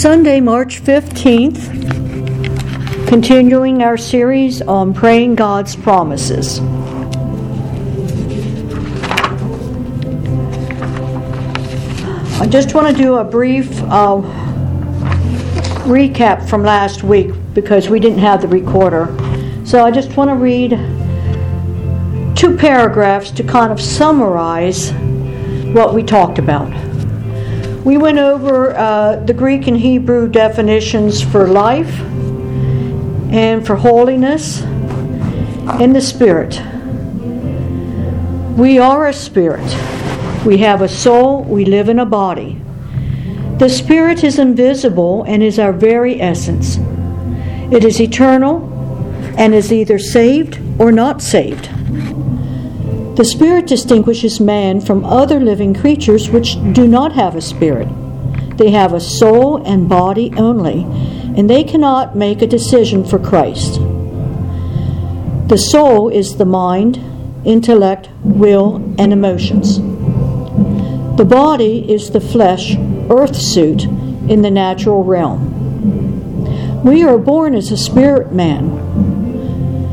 Sunday, March 15th, continuing our series on praying God's promises. I just want to do a brief uh, recap from last week because we didn't have the recorder. So I just want to read two paragraphs to kind of summarize what we talked about. We went over uh, the Greek and Hebrew definitions for life and for holiness and the Spirit. We are a spirit. We have a soul. We live in a body. The Spirit is invisible and is our very essence. It is eternal and is either saved or not saved. The Spirit distinguishes man from other living creatures which do not have a spirit. They have a soul and body only, and they cannot make a decision for Christ. The soul is the mind, intellect, will, and emotions. The body is the flesh, earth suit in the natural realm. We are born as a spirit man,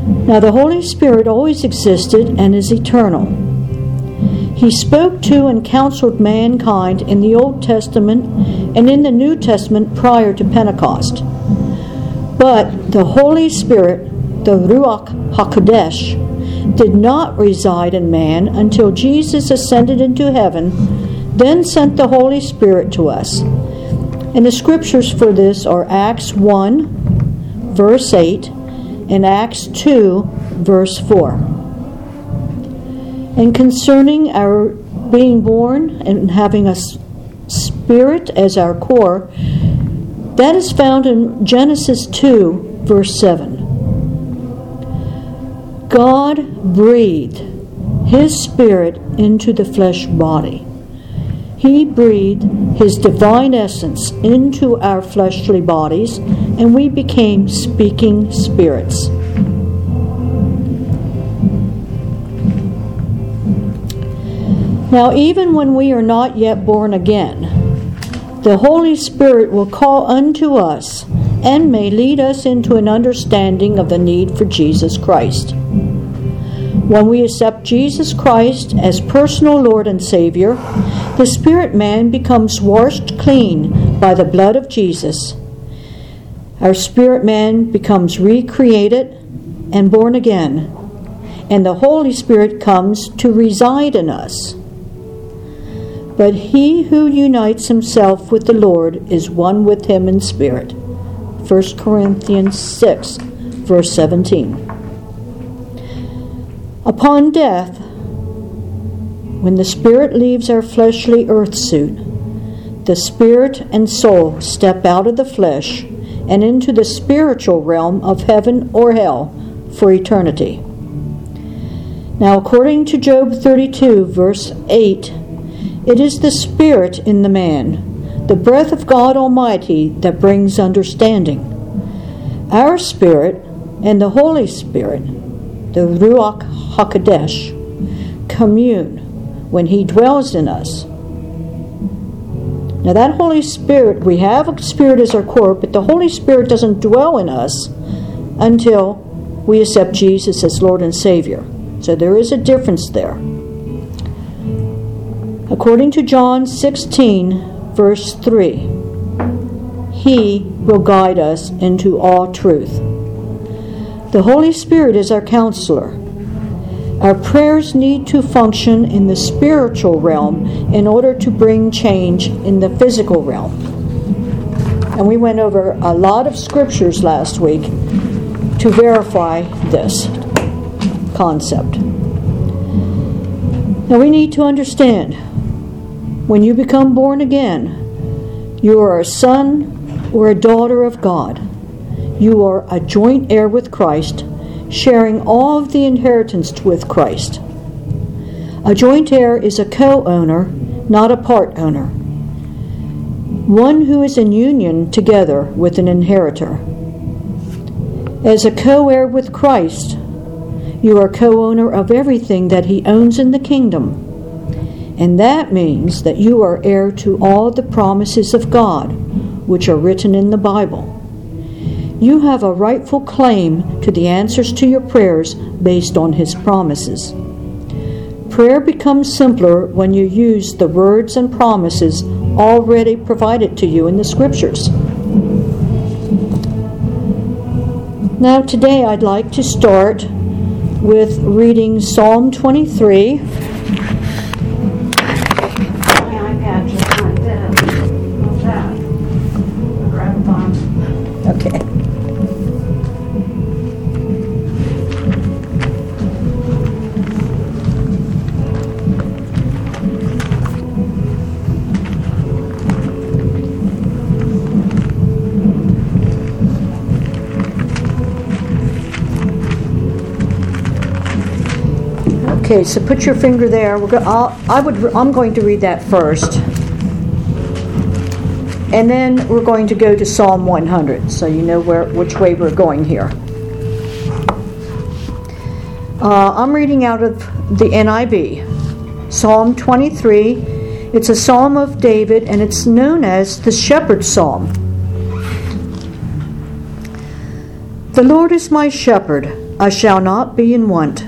now, the Holy Spirit always existed and is eternal. He spoke to and counseled mankind in the Old Testament and in the New Testament prior to Pentecost. But the Holy Spirit, the Ruach HaKodesh, did not reside in man until Jesus ascended into heaven, then sent the Holy Spirit to us. And the scriptures for this are Acts 1, verse 8 in Acts 2, verse 4. And concerning our being born and having a spirit as our core, that is found in Genesis 2, verse 7. God breathed His Spirit into the flesh body. He breathed His divine essence into our fleshly bodies, and we became speaking spirits. Now, even when we are not yet born again, the Holy Spirit will call unto us and may lead us into an understanding of the need for Jesus Christ. When we accept Jesus Christ as personal Lord and Savior, the spirit man becomes washed clean by the blood of Jesus. Our spirit man becomes recreated and born again, and the Holy Spirit comes to reside in us. But he who unites himself with the Lord is one with him in spirit. 1 Corinthians 6, verse 17. Upon death, when the spirit leaves our fleshly earth suit, the spirit and soul step out of the flesh and into the spiritual realm of heaven or hell for eternity. Now, according to Job 32, verse 8, it is the spirit in the man, the breath of God Almighty, that brings understanding. Our spirit and the Holy Spirit, the Ruach HaKodesh, commune when He dwells in us. Now, that Holy Spirit, we have a spirit as our core, but the Holy Spirit doesn't dwell in us until we accept Jesus as Lord and Savior. So there is a difference there. According to John 16, verse 3, He will guide us into all truth. The Holy Spirit is our counselor. Our prayers need to function in the spiritual realm in order to bring change in the physical realm. And we went over a lot of scriptures last week to verify this. concept. Now we need to understand when you become born again, you are a son or a daughter of God. You are a joint heir with Christ, sharing all of the inheritance with Christ. A joint heir is a co owner, not a part owner. One who is in union together with an inheritor. As a co heir with Christ, you are co owner of everything that he owns in the kingdom. And that means that you are heir to all the promises of God, which are written in the Bible. You have a rightful claim to the answers to your prayers based on his promises. Prayer becomes simpler when you use the words and promises already provided to you in the scriptures. Now, today I'd like to start with reading Psalm 23. Okay, so put your finger there. We're go- I'll, I would. I'm going to read that first, and then we're going to go to Psalm 100, so you know where which way we're going here. Uh, I'm reading out of the NIV, Psalm 23. It's a psalm of David, and it's known as the Shepherd's Psalm. The Lord is my shepherd; I shall not be in want.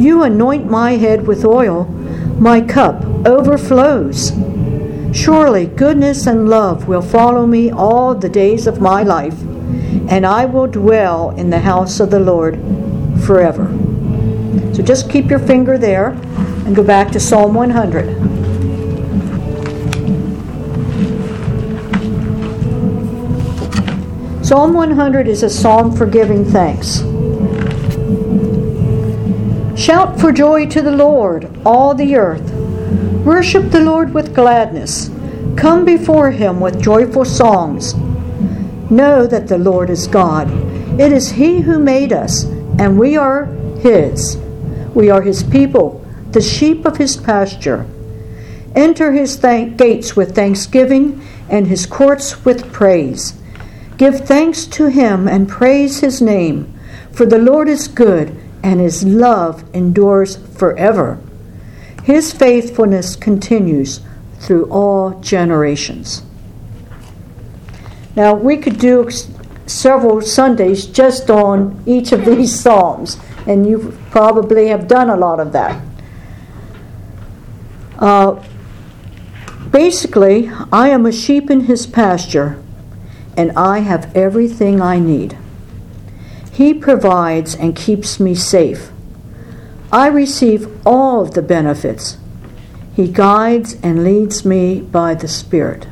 You anoint my head with oil, my cup overflows. Surely goodness and love will follow me all the days of my life, and I will dwell in the house of the Lord forever. So just keep your finger there and go back to Psalm 100. Psalm 100 is a psalm for giving thanks. Shout for joy to the Lord, all the earth. Worship the Lord with gladness. Come before him with joyful songs. Know that the Lord is God. It is he who made us, and we are his. We are his people, the sheep of his pasture. Enter his thank- gates with thanksgiving and his courts with praise. Give thanks to him and praise his name, for the Lord is good and his love endures forever. His faithfulness continues through all generations. Now, we could do several Sundays just on each of these Psalms, and you probably have done a lot of that. Uh, basically, I am a sheep in his pasture, and I have everything I need. He provides and keeps me safe. I receive all of the benefits. He guides and leads me by the Spirit.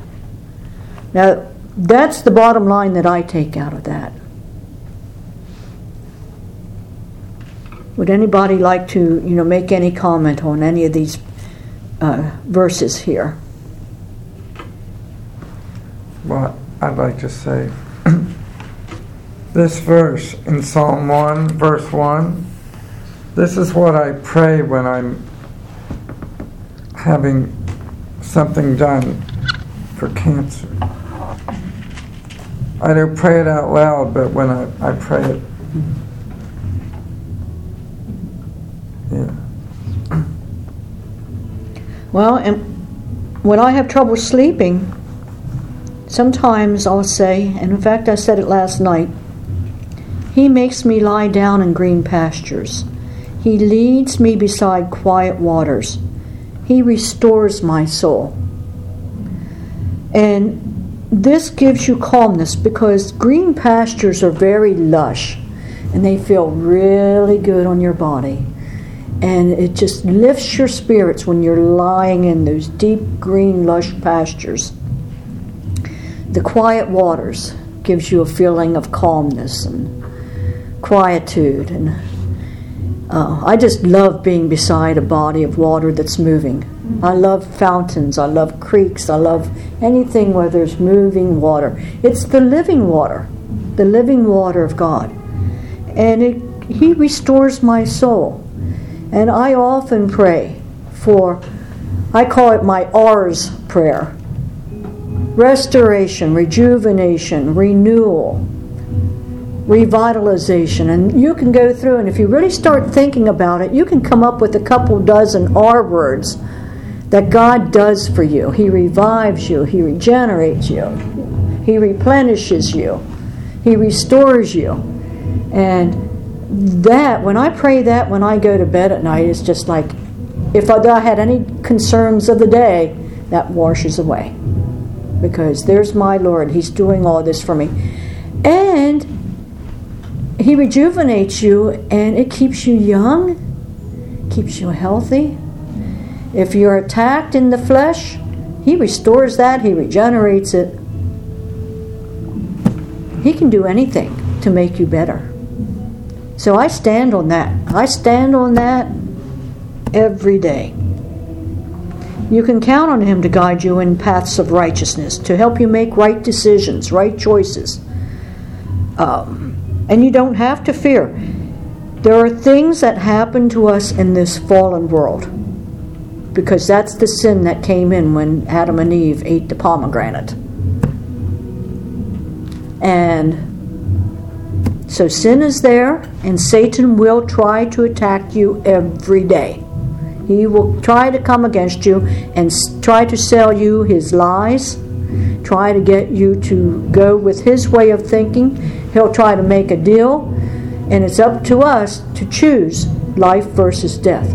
Now, that's the bottom line that I take out of that. Would anybody like to, you know, make any comment on any of these uh, verses here? Well, I'd like to say this verse in Psalm 1, verse 1. This is what I pray when I'm having something done for cancer. I don't pray it out loud, but when I, I pray it, yeah. Well, and when I have trouble sleeping, sometimes I'll say, and in fact I said it last night, He makes me lie down in green pastures. He leads me beside quiet waters. He restores my soul. And this gives you calmness because green pastures are very lush and they feel really good on your body. And it just lifts your spirits when you're lying in those deep green lush pastures. The quiet waters gives you a feeling of calmness and quietude and uh, I just love being beside a body of water that's moving. I love fountains. I love creeks. I love anything where there's moving water. It's the living water, the living water of God. And it, He restores my soul. And I often pray for, I call it my R's prayer restoration, rejuvenation, renewal, revitalization. And you can go through, and if you really start thinking about it, you can come up with a couple dozen R words that God does for you. He revives you, He regenerates you, He replenishes you, He restores you. And that, when I pray that when I go to bed at night, it's just like if I had any concerns of the day, that washes away. Because there's my Lord, He's doing all this for me. And He rejuvenates you and it keeps you young, keeps you healthy. If you're attacked in the flesh, He restores that, He regenerates it. He can do anything to make you better. So I stand on that. I stand on that every day. You can count on Him to guide you in paths of righteousness, to help you make right decisions, right choices. Um, and you don't have to fear. There are things that happen to us in this fallen world because that's the sin that came in when Adam and Eve ate the pomegranate. And so sin is there, and Satan will try to attack you every day. He will try to come against you and try to sell you his lies, try to get you to go with his way of thinking. He'll try to make a deal, and it's up to us to choose life versus death.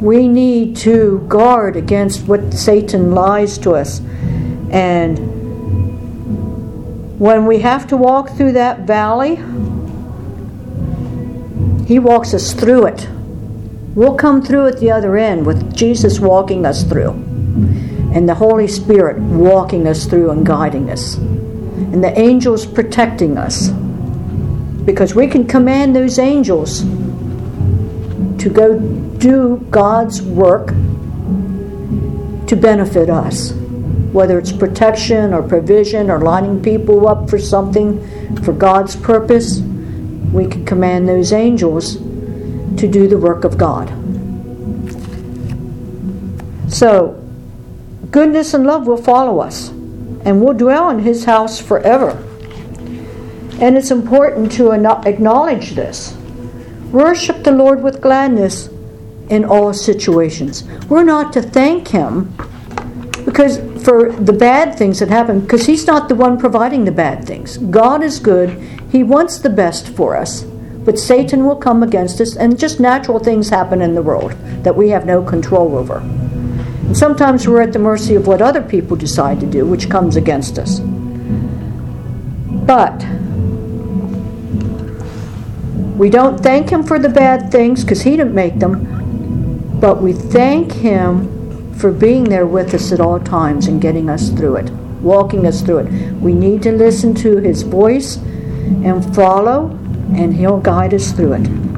We need to guard against what Satan lies to us. And when we have to walk through that valley, he walks us through it. We'll come through at the other end with Jesus walking us through, and the Holy Spirit walking us through and guiding us, and the angels protecting us. Because we can command those angels to go do God's work to benefit us, whether it's protection or provision or lining people up for something for God's purpose. We can command those angels to do the work of God. So, goodness and love will follow us, and we'll dwell in His house forever. And it's important to acknowledge this. Worship the Lord with gladness in all situations. We're not to thank Him because for the bad things that happen, because He's not the one providing the bad things. God is good, He wants the best for us, but Satan will come against us, and just natural things happen in the world that we have no control over. Sometimes we're at the mercy of what other people decide to do, which comes against us. But we don't thank Him for the bad things because He didn't make them, but we thank Him for being there with us at all times and getting us through it, walking us through it. We need to listen to His voice and follow, and He'll guide us through it.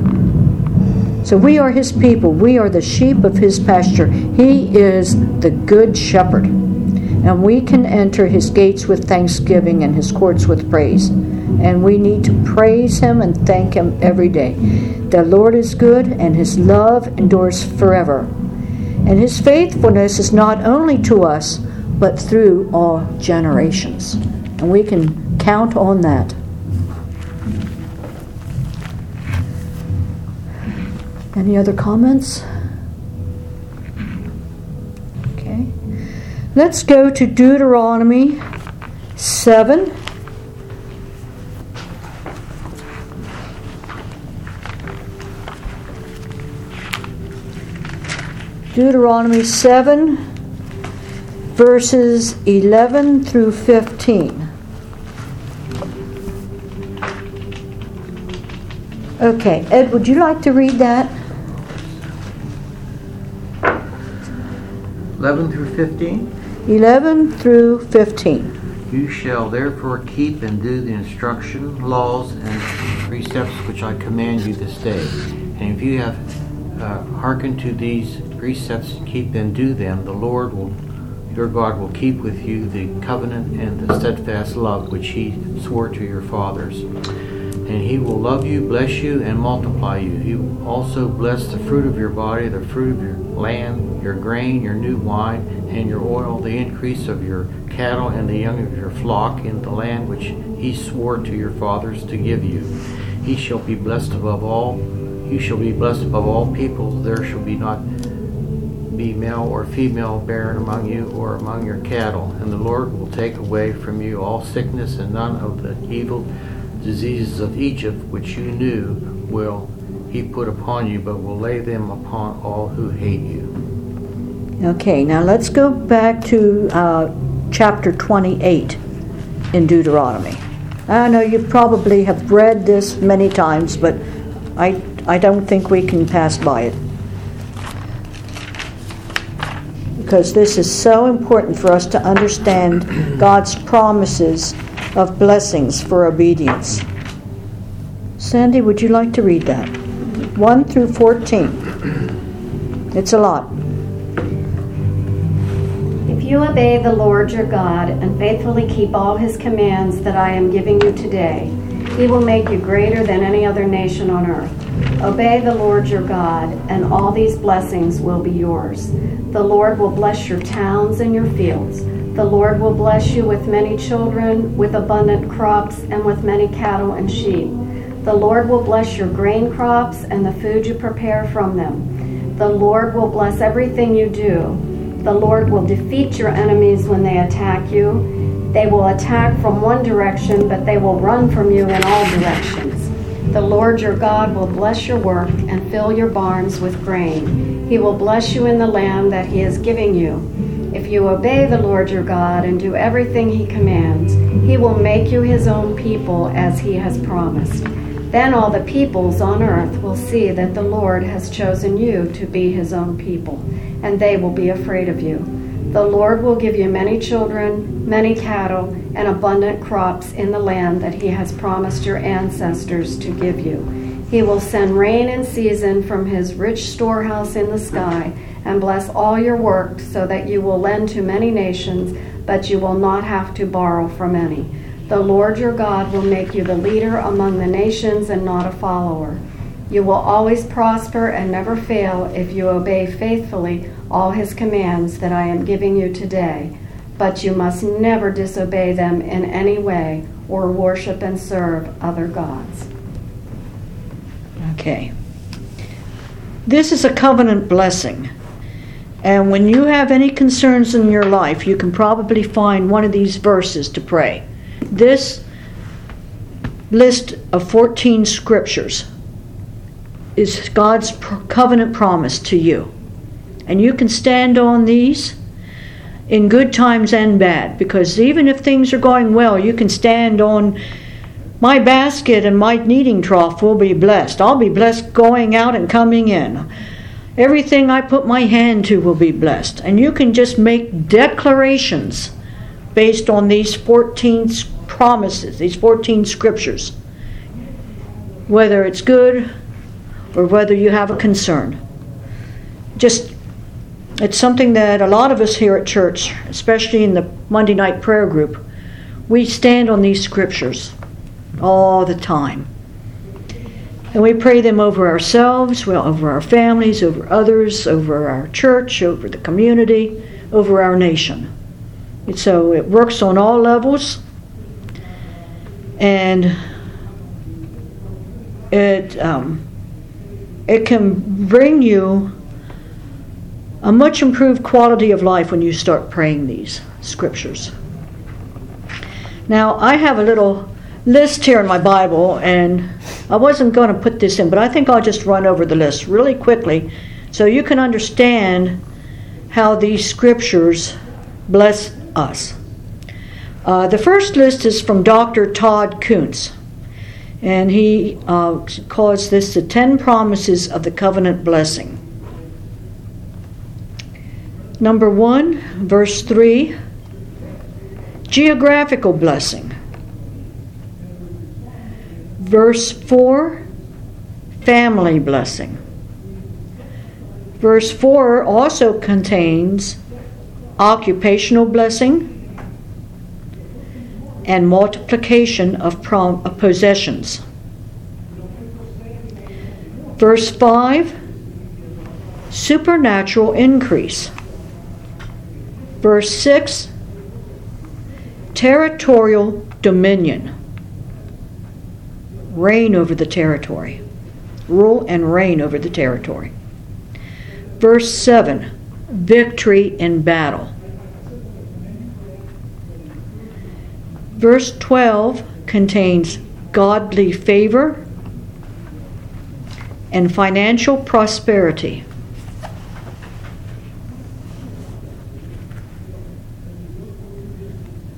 So we are his people. We are the sheep of his pasture. He is the good shepherd. And we can enter his gates with thanksgiving and his courts with praise. And we need to praise him and thank him every day. The Lord is good, and his love endures forever. And his faithfulness is not only to us, but through all generations. And we can count on that. Any other comments? Okay. Let's go to Deuteronomy 7. Deuteronomy 7, verses 11 through 15. Okay, Ed, would you like to read that? 11 through 15. 11 through 15. You shall therefore keep and do the instruction, laws, and precepts which I command you this day. And if you have uh, hearkened to these precepts, keep and do them, the Lord will, your God will keep with you the covenant and the steadfast love which He swore to your fathers. And He will love you, bless you, and multiply you. He will also bless the fruit of your body, the fruit of your land, your grain, your new wine, and your oil, the increase of your cattle and the young of your flock in the land which he swore to your fathers to give you. He shall be blessed above all. You shall be blessed above all people. There shall be not be male or female barren among you or among your cattle. And the Lord will take away from you all sickness and none of the evil diseases of Egypt which you knew will he put upon you, but will lay them upon all who hate you. Okay, now let's go back to uh, chapter 28 in Deuteronomy. I know you probably have read this many times, but I, I don't think we can pass by it. Because this is so important for us to understand God's promises of blessings for obedience. Sandy, would you like to read that? 1 through 14. It's a lot. You obey the Lord your God and faithfully keep all his commands that I am giving you today, he will make you greater than any other nation on earth. Obey the Lord your God, and all these blessings will be yours. The Lord will bless your towns and your fields. The Lord will bless you with many children, with abundant crops, and with many cattle and sheep. The Lord will bless your grain crops and the food you prepare from them. The Lord will bless everything you do. The Lord will defeat your enemies when they attack you. They will attack from one direction, but they will run from you in all directions. The Lord your God will bless your work and fill your barns with grain. He will bless you in the land that he is giving you. If you obey the Lord your God and do everything he commands, he will make you his own people as he has promised. Then all the peoples on earth will see that the Lord has chosen you to be his own people, and they will be afraid of you. The Lord will give you many children, many cattle, and abundant crops in the land that he has promised your ancestors to give you. He will send rain in season from his rich storehouse in the sky and bless all your work so that you will lend to many nations, but you will not have to borrow from any. The Lord your God will make you the leader among the nations and not a follower. You will always prosper and never fail if you obey faithfully all his commands that I am giving you today. But you must never disobey them in any way or worship and serve other gods. Okay. This is a covenant blessing. And when you have any concerns in your life, you can probably find one of these verses to pray. This list of 14 scriptures is God's covenant promise to you. And you can stand on these in good times and bad because even if things are going well, you can stand on my basket and my kneading trough will be blessed. I'll be blessed going out and coming in. Everything I put my hand to will be blessed. And you can just make declarations based on these 14 promises, these 14 scriptures, whether it's good or whether you have a concern. Just, it's something that a lot of us here at church, especially in the Monday night prayer group, we stand on these scriptures all the time. And we pray them over ourselves, well, over our families, over others, over our church, over the community, over our nation. So it works on all levels. And it, um, it can bring you a much improved quality of life when you start praying these scriptures. Now, I have a little list here in my Bible, and I wasn't going to put this in, but I think I'll just run over the list really quickly So you can understand how these scriptures bless us. Uh, the first list is from Dr. Todd Coontz, and he uh, calls this the 10 promises of the covenant blessing. Number 1, verse 3 geographical blessing. Verse 4, family blessing. Verse 4 also contains occupational blessing and multiplication of, possessions. Verse 5 supernatural increase. Verse 6 territorial dominion. Reign over the territory. Rule and reign over the territory. Verse 7 Victory in battle. Verse 12 contains godly favor and financial prosperity.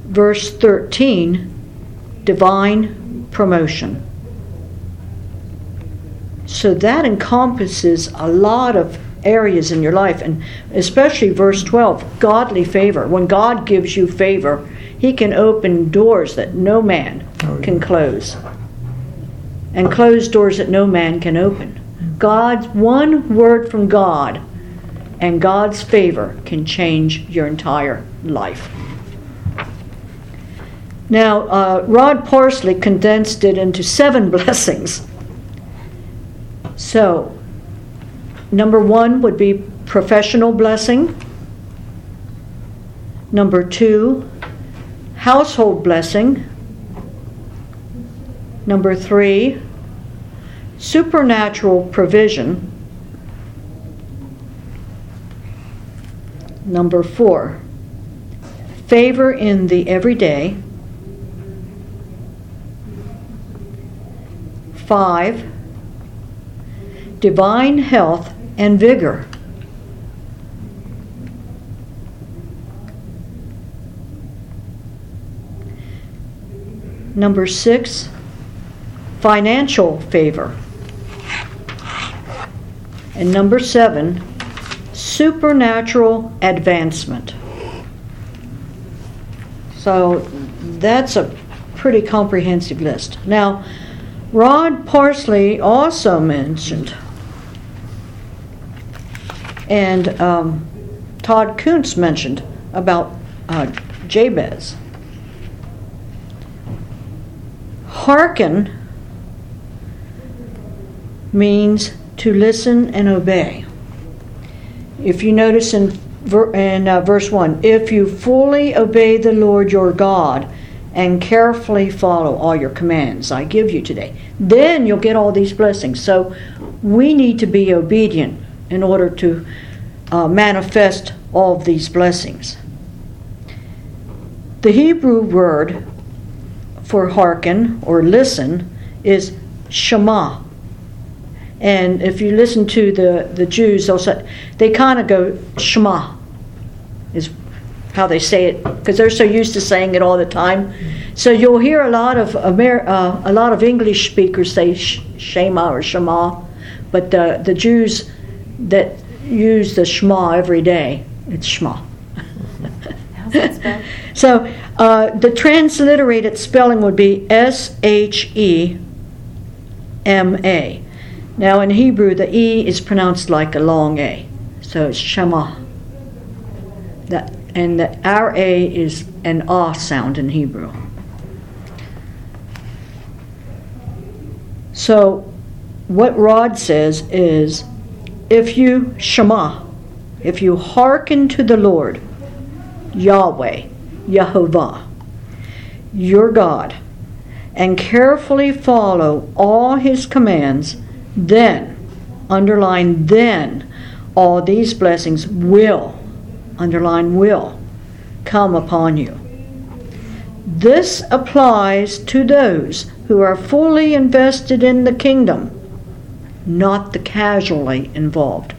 Verse 13 divine promotion. So that encompasses a lot of areas in your life, and especially verse 12 godly favor. When God gives you favor, He can open doors that no man can close, and close doors that no man can open. God's one word from God and God's favor can change your entire life. Now, uh, Rod Parsley condensed it into seven blessings. So, number one would be professional blessing. Number two, household blessing. Number three, supernatural provision. Number four, favor in the everyday. Five, divine health and vigor. Number six, financial favor. And number seven, supernatural advancement. So that's a pretty comprehensive list. Now, Rod Parsley also mentioned, and um, Todd Coontz mentioned about uh, Jabez. Hearken means to listen and obey. If you notice in, ver- in uh, verse 1, if you fully obey the Lord your God and carefully follow all your commands I give you today, then you'll get all these blessings. So we need to be obedient in order to uh, manifest all of these blessings. The Hebrew word for hearken or listen is shema. And if you listen to the, the Jews, they'll say, they kind of go shema, is how they say it, because they're so used to saying it all the time. So you'll hear a lot of Amer- uh, a lot of English speakers say sh- shema or shema, but the the Jews that use the shema every day, it's shema. so uh, the transliterated spelling would be S H E M A. Now in Hebrew, the E is pronounced like a long A, so it's Shema. That and the R A is an ah sound in Hebrew. So, what Rod says is, if you Shema, if you hearken to the Lord, Yahweh, Yehovah, your God, and carefully follow all his commands, then, underline then, all these blessings will, underline will, come upon you. This applies to those who are fully invested in the kingdom, not the casually involved.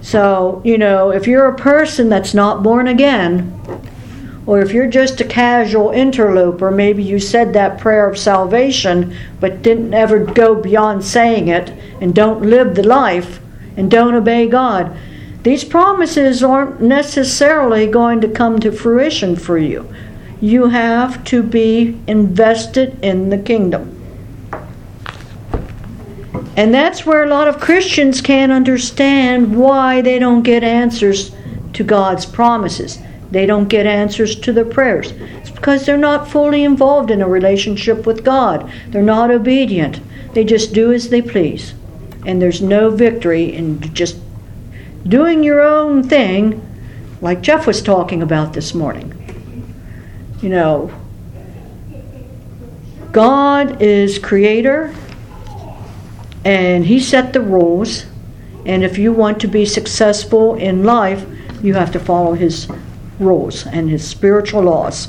So, you know, if you're a person that's not born again, or if you're just a casual interloper, maybe you said that prayer of salvation but didn't ever go beyond saying it and don't live the life and don't obey God, these promises aren't necessarily going to come to fruition for you. You have to be invested in the kingdom. And that's where a lot of Christians can't understand why they don't get answers to God's promises. They don't get answers to their prayers. It's because they're not fully involved in a relationship with God. They're not obedient. They just do as they please. And there's no victory in just doing your own thing, like Jeff was talking about this morning. You know, God is creator, and He set the rules. And if you want to be successful in life, you have to follow His rules and His spiritual laws.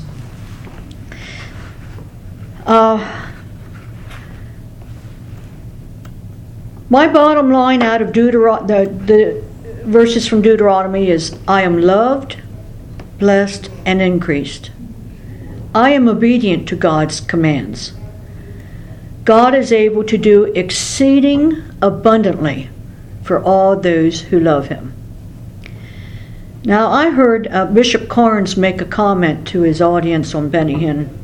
Uh, my bottom line out of Deuteronomy, the, the verses from Deuteronomy is I am loved, blessed, and increased. I am obedient to God's commands. God is able to do exceeding abundantly for all those who love him. Now, I heard uh, Bishop Carnes make a comment to his audience on Benny Hinn.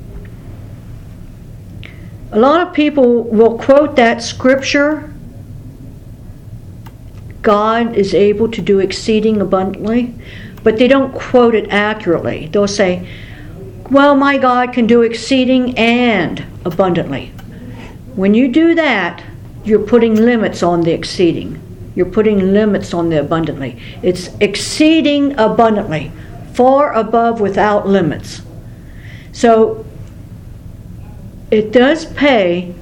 A lot of people will quote that scripture God is able to do exceeding abundantly, but they don't quote it accurately. They'll say, Well, my God can do exceeding and abundantly. When you do that, you're putting limits on the exceeding. You're putting limits on the abundantly. It's exceeding abundantly, far above without limits. So it does pay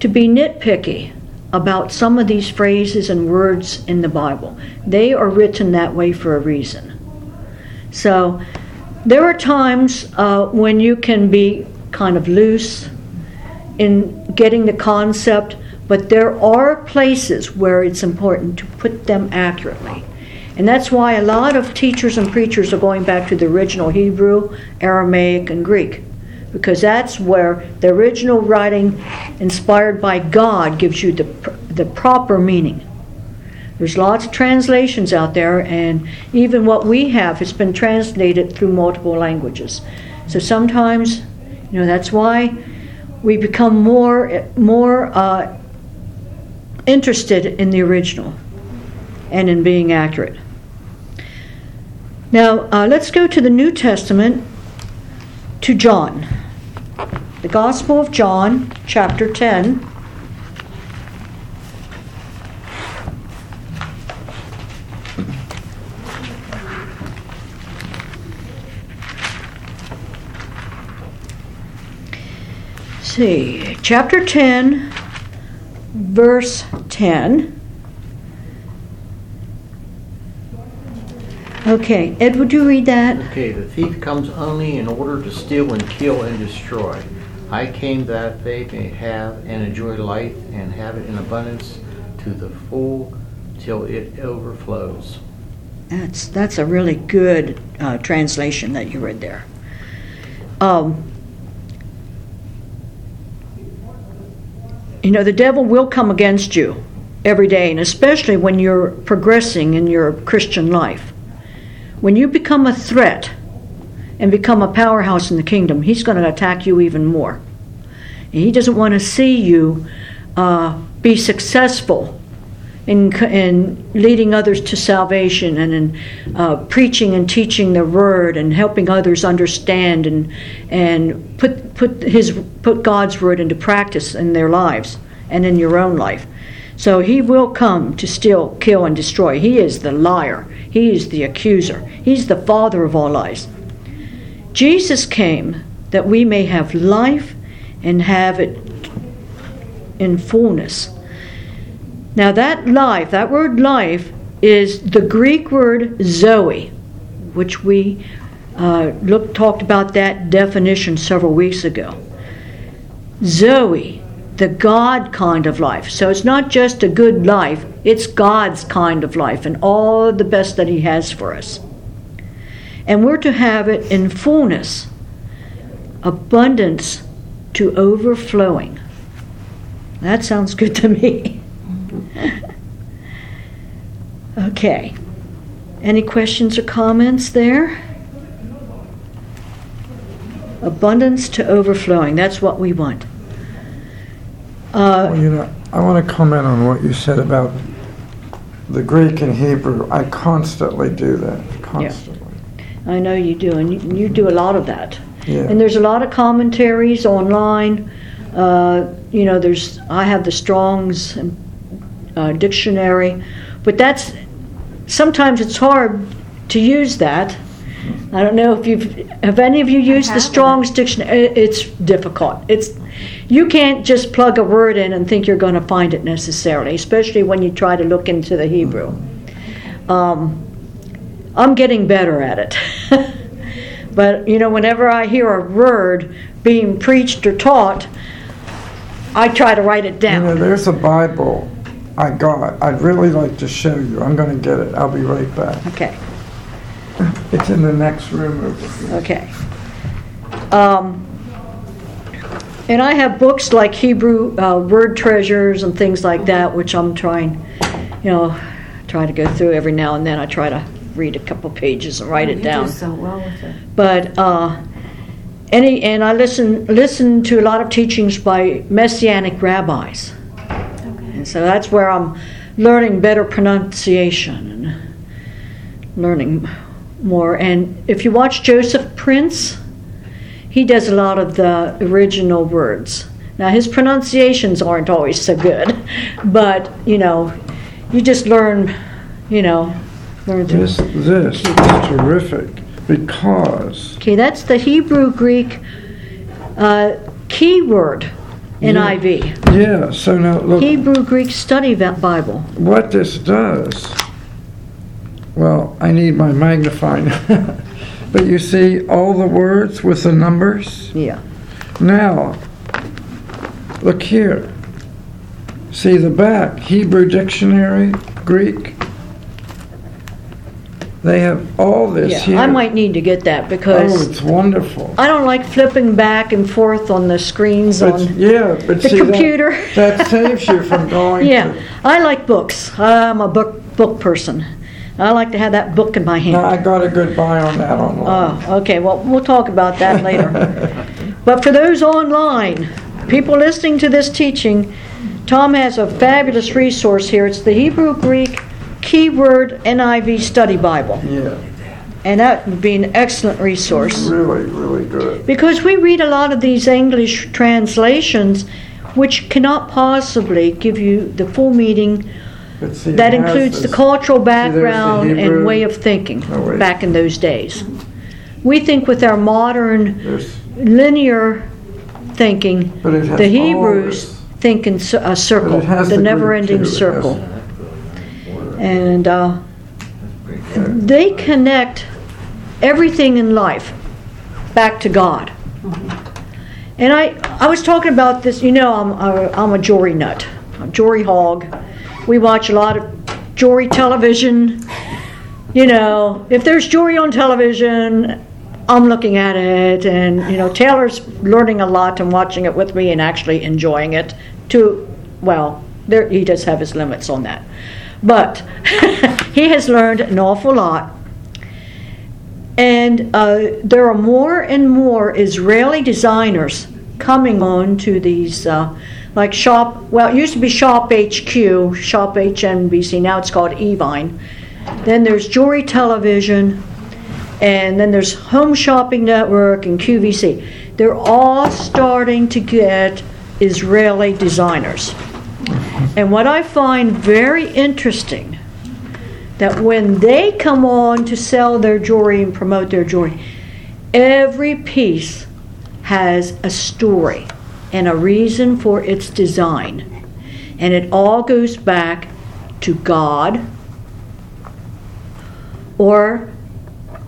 to be nitpicky about some of these phrases and words in the Bible. They are written that way for a reason. So there are times uh, when you can be kind of loose in getting the concept, but there are places where it's important to put them accurately. And that's why a lot of teachers and preachers are going back to the original Hebrew, Aramaic, and Greek because that's where the original writing inspired by God gives you the, the proper meaning. There's lots of translations out there, and even what we have has been translated through multiple languages. So sometimes, you know, that's why we become more more uh, interested in the original and in being accurate. Now, uh, let's go to the New Testament to John. The Gospel of John, chapter 10. See, chapter 10, verse 10. Okay, Ed, would you read that? Okay, the thief comes only in order to steal and kill and destroy. I came that they may have and enjoy life and have it in abundance to the full till it overflows. That's that's a really good uh, translation that you read there. Um, you know, the devil will come against you every day, and especially when you're progressing in your Christian life. When you become a threat and become a powerhouse in the kingdom, he's going to attack you even more. And he doesn't want to see you uh, be successful in, in leading others to salvation and in uh, preaching and teaching the word and helping others understand and and put put his put God's word into practice in their lives and in your own life. So he will come to steal, kill, and destroy. He is the liar. He is the accuser. He's the father of all lies. Jesus came that we may have life and have it in fullness. Now, that life, that word life, is the Greek word zoe, which we uh, looked, talked about that definition several weeks ago. Zoe the God kind of life. So it's not just a good life, it's God's kind of life and all the best that He has for us. And we're to have it in fullness, abundance to overflowing. That sounds good to me. okay. Any questions or comments there? Abundance to overflowing. That's what we want. Uh, Well, you know, I want to comment on what you said about the Greek and Hebrew. I constantly do that, constantly. I know you do, and you, you do a lot of that. Yeah. And there's a lot of commentaries online. Uh, you know, there's I have the Strong's uh, dictionary, but that's sometimes it's hard to use that. I don't know if you've have any of you used the Strong's dictionary. It's difficult. It's you can't just plug a word in and think you're going to find it necessarily, especially when you try to look into the Hebrew. Um, I'm getting better at it. but, you know, whenever I hear a word being preached or taught, I try to write it You down. know, there's a Bible I got. I'd really like to show you. I'm going to get it. I'll be right back. Okay, It's in the next room over here. okay. Um, and I have books like Hebrew uh, word treasures and things like that, which I'm trying, you know, try to go through every now and then. I try to read a couple pages and write it down. Do so well with it. but uh, any and I listen listen to a lot of teachings by messianic rabbis, and so that's where I'm learning better pronunciation and learning more. And if you watch Joseph Prince, he does a lot of the original words. Now his pronunciations aren't always so good, but you know, you just learn, you know, learn through. This, this is terrific because Okay, that's the Hebrew Greek uh, keyword NIV. yeah. So now look, Hebrew Greek Study Bible. what this does. Well, I need my magnifying. but you see all the words with the numbers. Yeah. Now, look here. See the back, Hebrew dictionary, Greek. They have all this Yeah. here. I might need to get that Oh, because it's wonderful. I don't like flipping back and forth on the screens But on. yeah, but the see computer. That, saves you from going. Yeah, To, I like books. I'm a book book person. I like to have that book in my hand. I got a good buy on that online. Oh, okay, well, we'll talk about that later. But for those online, people listening to this teaching, Tom has a fabulous resource here. It's the Hebrew Greek Keyword NIV Study Bible. yeah, And that would be an excellent resource. really, really good. Because we read a lot of these English translations, which cannot possibly give you the full meaning see, that includes the this- cultural there's the background and way of thinking Oh, back in those days. We think with our modern There's, linear thinking, but it has the Hebrews think in a circle, But it has the the. It has- circle, and uh, they connect everything in life back to God. And I, I was talking about this. You know, I'm a, I'm a Jory nut, a Jory hog. We watch a lot of Jory television. You know, if there's Jory on television, I'm looking at it, and you know, Taylor's learning a lot and watching it with me and actually enjoying it. To well, there he does have his limits on that, but he has learned an awful lot. And uh, there are more and more Israeli designers coming on to these, uh, like Shop, well, it used to be Shop HQ, Shop HNBC, now it's called Evine. Then there's Jewelry Television, and then there's Home Shopping Network and QVC. They're all starting to get Israeli designers. And what I find very interesting that when they come on to sell their jewelry and promote their jewelry, every piece has a story and a reason for its design. And it all goes back to God or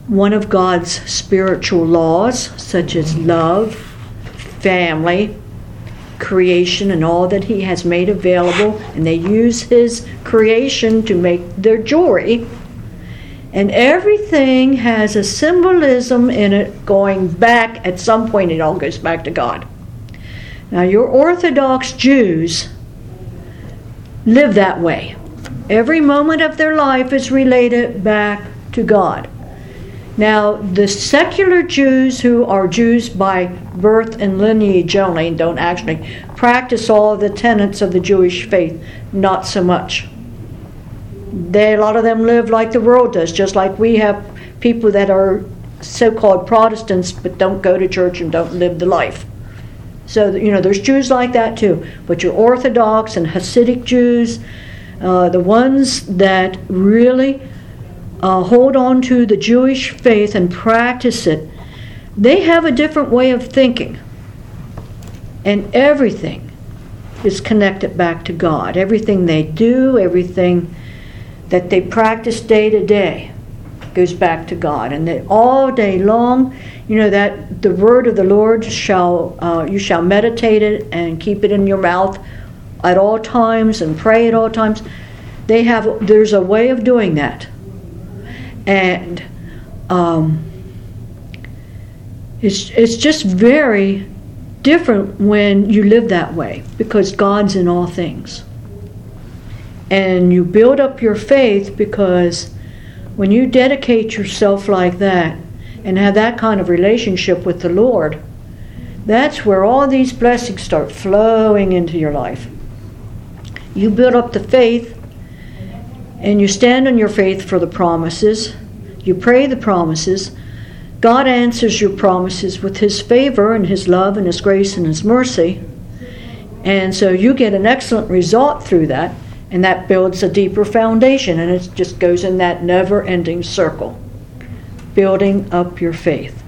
one of God's spiritual laws, such as love, family, creation and all that He has made available, and they use His creation to make their jewelry. And everything has a symbolism in it going back, at some point, it all goes back to God. Now, your Orthodox Jews live that way. Every moment of their life is related back to God. Now, the secular Jews who are Jews by birth and lineage only and don't actually practice all of the tenets of the Jewish faith, not so much. They, a lot of them live like the world does, just like we have people that are so called Protestants but don't go to church and don't live the life. So, you know, there's Jews like that too. But your Orthodox and Hasidic Jews, uh, the ones that really uh, hold on to the Jewish faith and practice it, they have a different way of thinking. And everything is connected back to God. Everything they do, everything that they practice day to day goes back to God. And they, all day long, you know that the word of the Lord shall uh, you shall meditate it and keep it in your mouth at all times and pray at all times. They have there's a way of doing that and um, it's it's just very different when you live that way because God's in all things, and you build up your faith because when you dedicate yourself like that and have that kind of relationship with the Lord, that's where all these blessings start flowing into your life. You build up the faith and you stand on your faith for the promises. You pray the promises. God answers your promises with His favor and His love and His grace and His mercy. And so you get an excellent result through that, and that builds a deeper foundation, and it just goes in that never ending circle, building up your faith.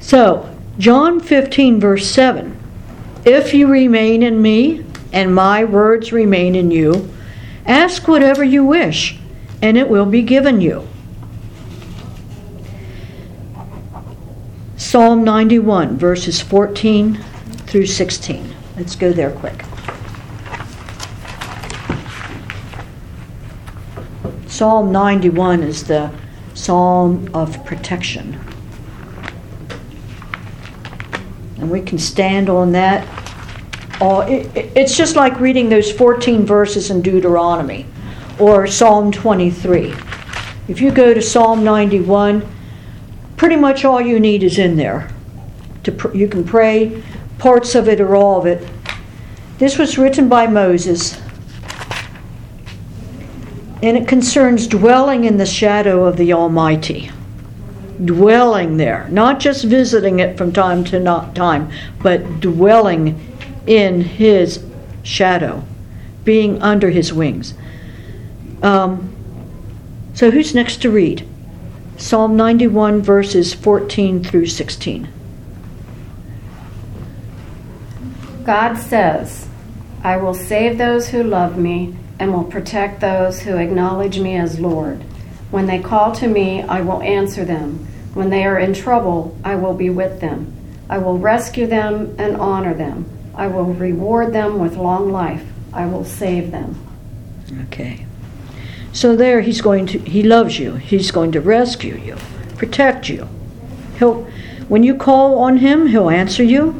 So, John 15, verse 7 If you remain in me, and my words remain in you, ask whatever you wish, and it will be given you. Psalm 91, verses 14 through 16. Let's go there quick. Psalm 91 is the psalm of protection. And we can stand on that It, it's just like reading those 14 verses in Deuteronomy or Psalm 23. If you go to Psalm 91, pretty much all you need is in there. To pr- you can pray parts of it or all of it. This was written by Moses, and it concerns dwelling in the shadow of the Almighty. Dwelling there, not just visiting it from time to not time, but dwelling in his shadow, being under his wings. Um, so, who's next to read? Psalm 91, verses 14 through 16. God says, I will save those who love me and will protect those who acknowledge me as Lord. When they call to me, I will answer them. When they are in trouble, I will be with them. I will rescue them and honor them. I will reward them with long life. I will save them. Okay. So there he's going to he loves you. He's going to rescue you, protect you. He'll when you call on him, he'll answer you.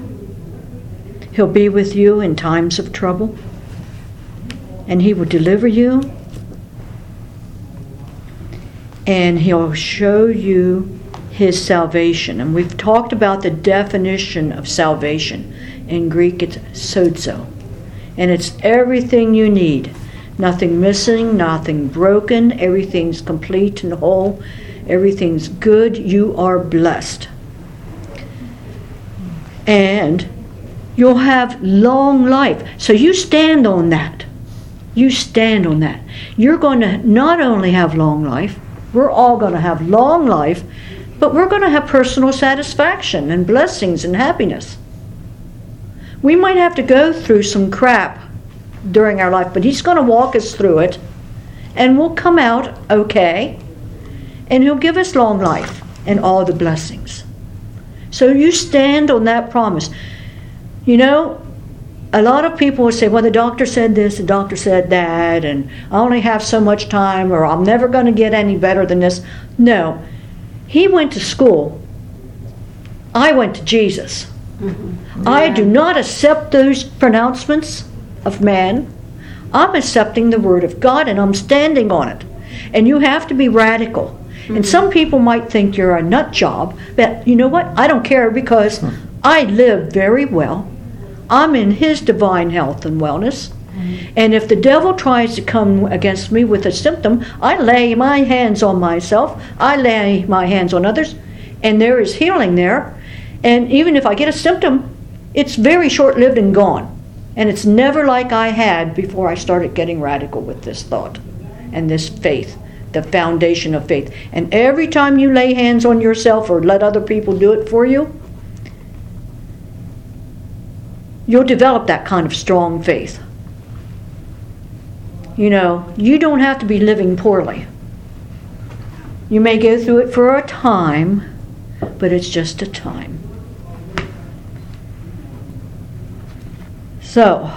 He'll be with you in times of trouble. And he will deliver you. And he'll show you his salvation. And we've talked about the definition of salvation. In Greek, it's sozo. And it's everything you need. Nothing missing, nothing broken, everything's complete and whole, everything's good. You are blessed. And you'll have long life. So you stand on that. You stand on that. You're going to not only have long life, we're all going to have long life, but we're going to have personal satisfaction and blessings and happiness. We might have to go through some crap during our life, but He's going to walk us through it, and we'll come out okay, and He'll give us long life and all the blessings. So you stand on that promise. You know, a lot of people will say, well, the doctor said this, the doctor said that, and I only have so much time, or I'm never going to get any better than this. No. He went to school. I went to Jesus. Mm-hmm. I do not accept those pronouncements of man. I'm accepting the Word of God and I'm standing on it. And you have to be radical. Mm-hmm. And some people might think you're a nut job, but you know what? I don't care because I live very well. I'm in His divine health and wellness. Mm-hmm. And if the devil tries to come against me with a symptom, I lay my hands on myself, I lay my hands on others, and there is healing there. And even if I get a symptom, it's very short lived and gone. And it's never like I had before I started getting radical with this thought and this faith, the foundation of faith. And every time you lay hands on yourself or let other people do it for you, you'll develop that kind of strong faith. You know, you don't have to be living poorly. You may go through it for a time, but it's just a time. So,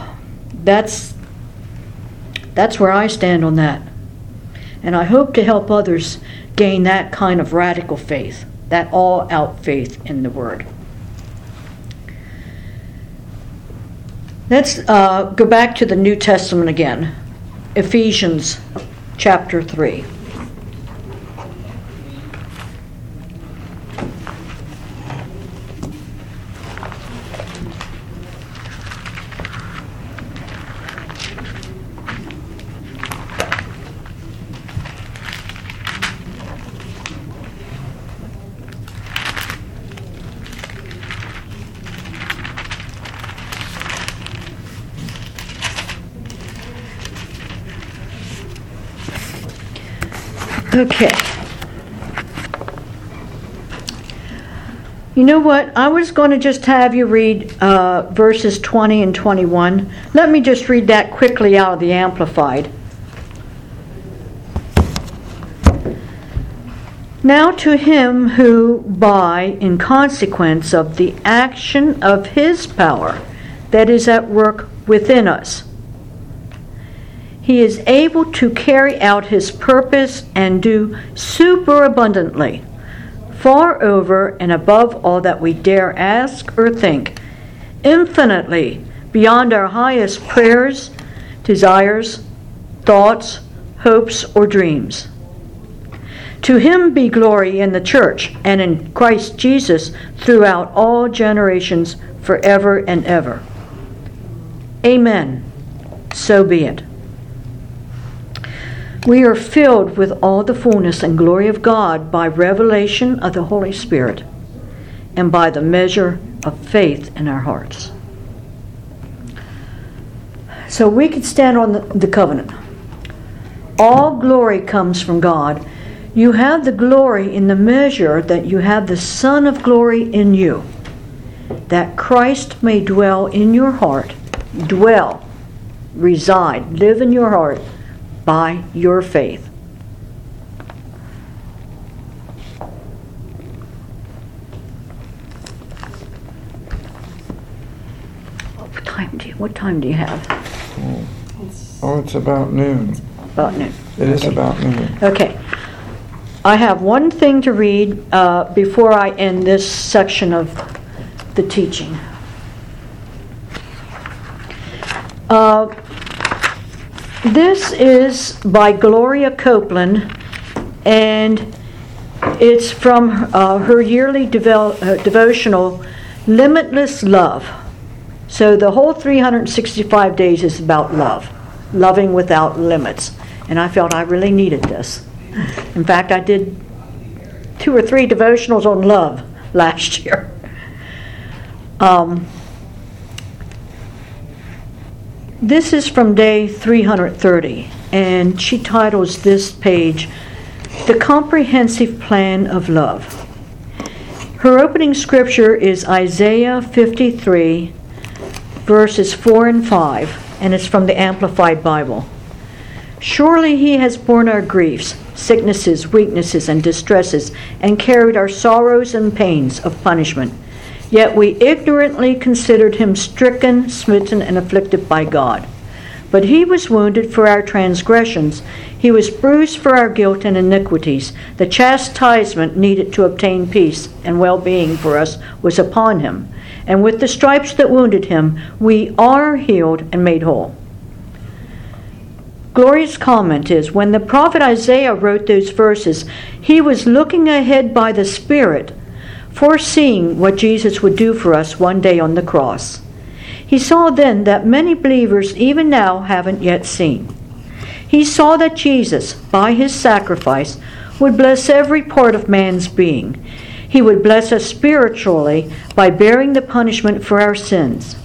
that's that's where I stand on that. And I hope to help others gain that kind of radical faith, that all out faith in the Word. Let's uh, go back to the New Testament again. Ephesians chapter 3. Okay. You know what? I was going to just have you read uh, verses 20 and 21. Let me just read that quickly out of the Amplified. Now to him who, by, in consequence of the action of his power that is at work within us, he is able to carry out his purpose and do superabundantly, far over and above all that we dare ask or think, infinitely beyond our highest prayers, desires, thoughts, hopes, or dreams. To him be glory in the church and in Christ Jesus throughout all generations, forever and ever. Amen. So be it. We are filled with all the fullness and glory of God by revelation of the Holy Spirit and by the measure of faith in our hearts. So we can stand on the, the covenant. All glory comes from God. You have the glory in the measure that you have the Son of glory in you, that Christ may dwell in your heart, dwell, reside, live in your heart by your faith. What time do you, what time do you have? Oh, oh it's about noon. About noon. It is about noon. Okay. I have one thing to read uh, before I end this section of the teaching. Uh, this is by Gloria Copeland, and it's from uh, her yearly devel- uh, devotional, Limitless Love. So the whole 365 days is about love, loving without limits. And I felt I really needed this. In fact, I did two or three devotionals on love last year. Um, this is from day 330, and she titles this page, The Comprehensive Plan of Love. Her opening scripture is Isaiah 53, verses 4 and 5, and it's from the Amplified Bible. Surely he has borne our griefs, sicknesses, weaknesses, and distresses, and carried our sorrows and pains of punishment. Yet we ignorantly considered him stricken, smitten, and afflicted by God. But he was wounded for our transgressions, he was bruised for our guilt and iniquities. The chastisement needed to obtain peace and well being for us was upon him. And with the stripes that wounded him, we are healed and made whole. Gloria's comment is when the prophet Isaiah wrote those verses, he was looking ahead by the Spirit, foreseeing what Jesus would do for us one day on the cross. He saw then that many believers, even now, haven't yet seen. He saw that Jesus, by his sacrifice, would bless every part of man's being. He would bless us spiritually by bearing the punishment for our sins.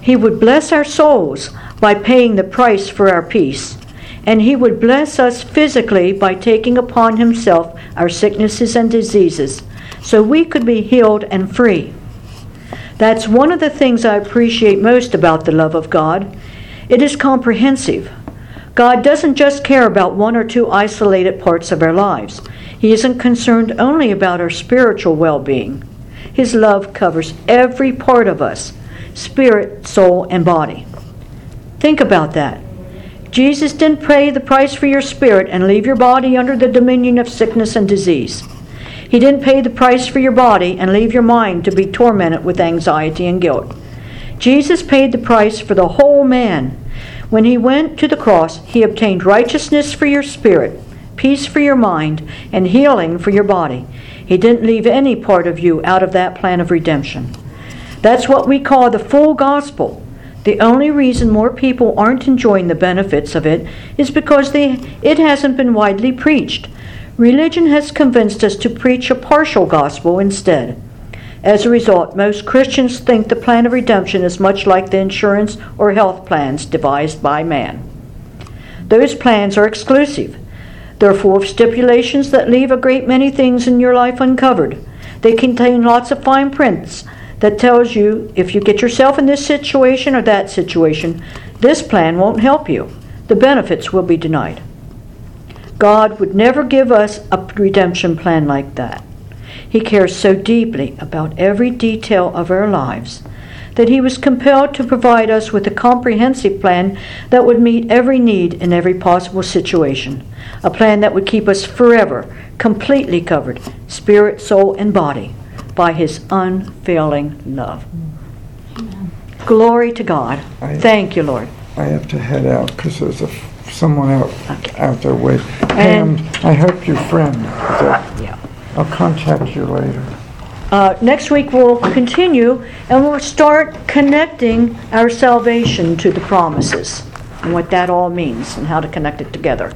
He would bless our souls by paying the price for our peace. And he would bless us physically by taking upon himself our sicknesses and diseases so we could be healed and free. That's one of the things I appreciate most about the love of God. It is comprehensive. God doesn't just care about one or two isolated parts of our lives. He isn't concerned only about our spiritual well being. His love covers every part of us spirit, soul, and body. Think about that. Jesus didn't pay the price for your spirit and leave your body under the dominion of sickness and disease. He didn't pay the price for your body and leave your mind to be tormented with anxiety and guilt. Jesus paid the price for the whole man. When he went to the cross, he obtained righteousness for your spirit, peace for your mind, and healing for your body. He didn't leave any part of you out of that plan of redemption. That's what we call the full gospel. The only reason more people aren't enjoying the benefits of it is because they, it hasn't been widely preached. Religion has convinced us to preach a partial gospel instead. As a result, most Christians think the plan of redemption is much like the insurance or health plans devised by man. Those plans are exclusive. They're full of stipulations that leave a great many things in your life uncovered. They contain lots of fine prints that tells you if you get yourself in this situation or that situation, this plan won't help you. The benefits will be denied. God would never give us a redemption plan like that. He cares so deeply about every detail of our lives that he was compelled to provide us with a comprehensive plan that would meet every need in every possible situation. A plan that would keep us forever completely covered, spirit, soul, and body, by his unfailing love. Glory to God. I- Thank you, Lord. I have to head out because there's a, someone out, out there waiting. And- Pam, I hope your friend, that- Yeah. I'll contact you later. Uh, next week we'll continue and we'll start connecting our salvation to the promises and what that all means and how to connect it together.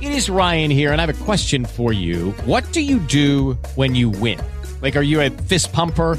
It is Ryan here, and I have a question for you. What do you do when you win? Like, are you a fist pumper?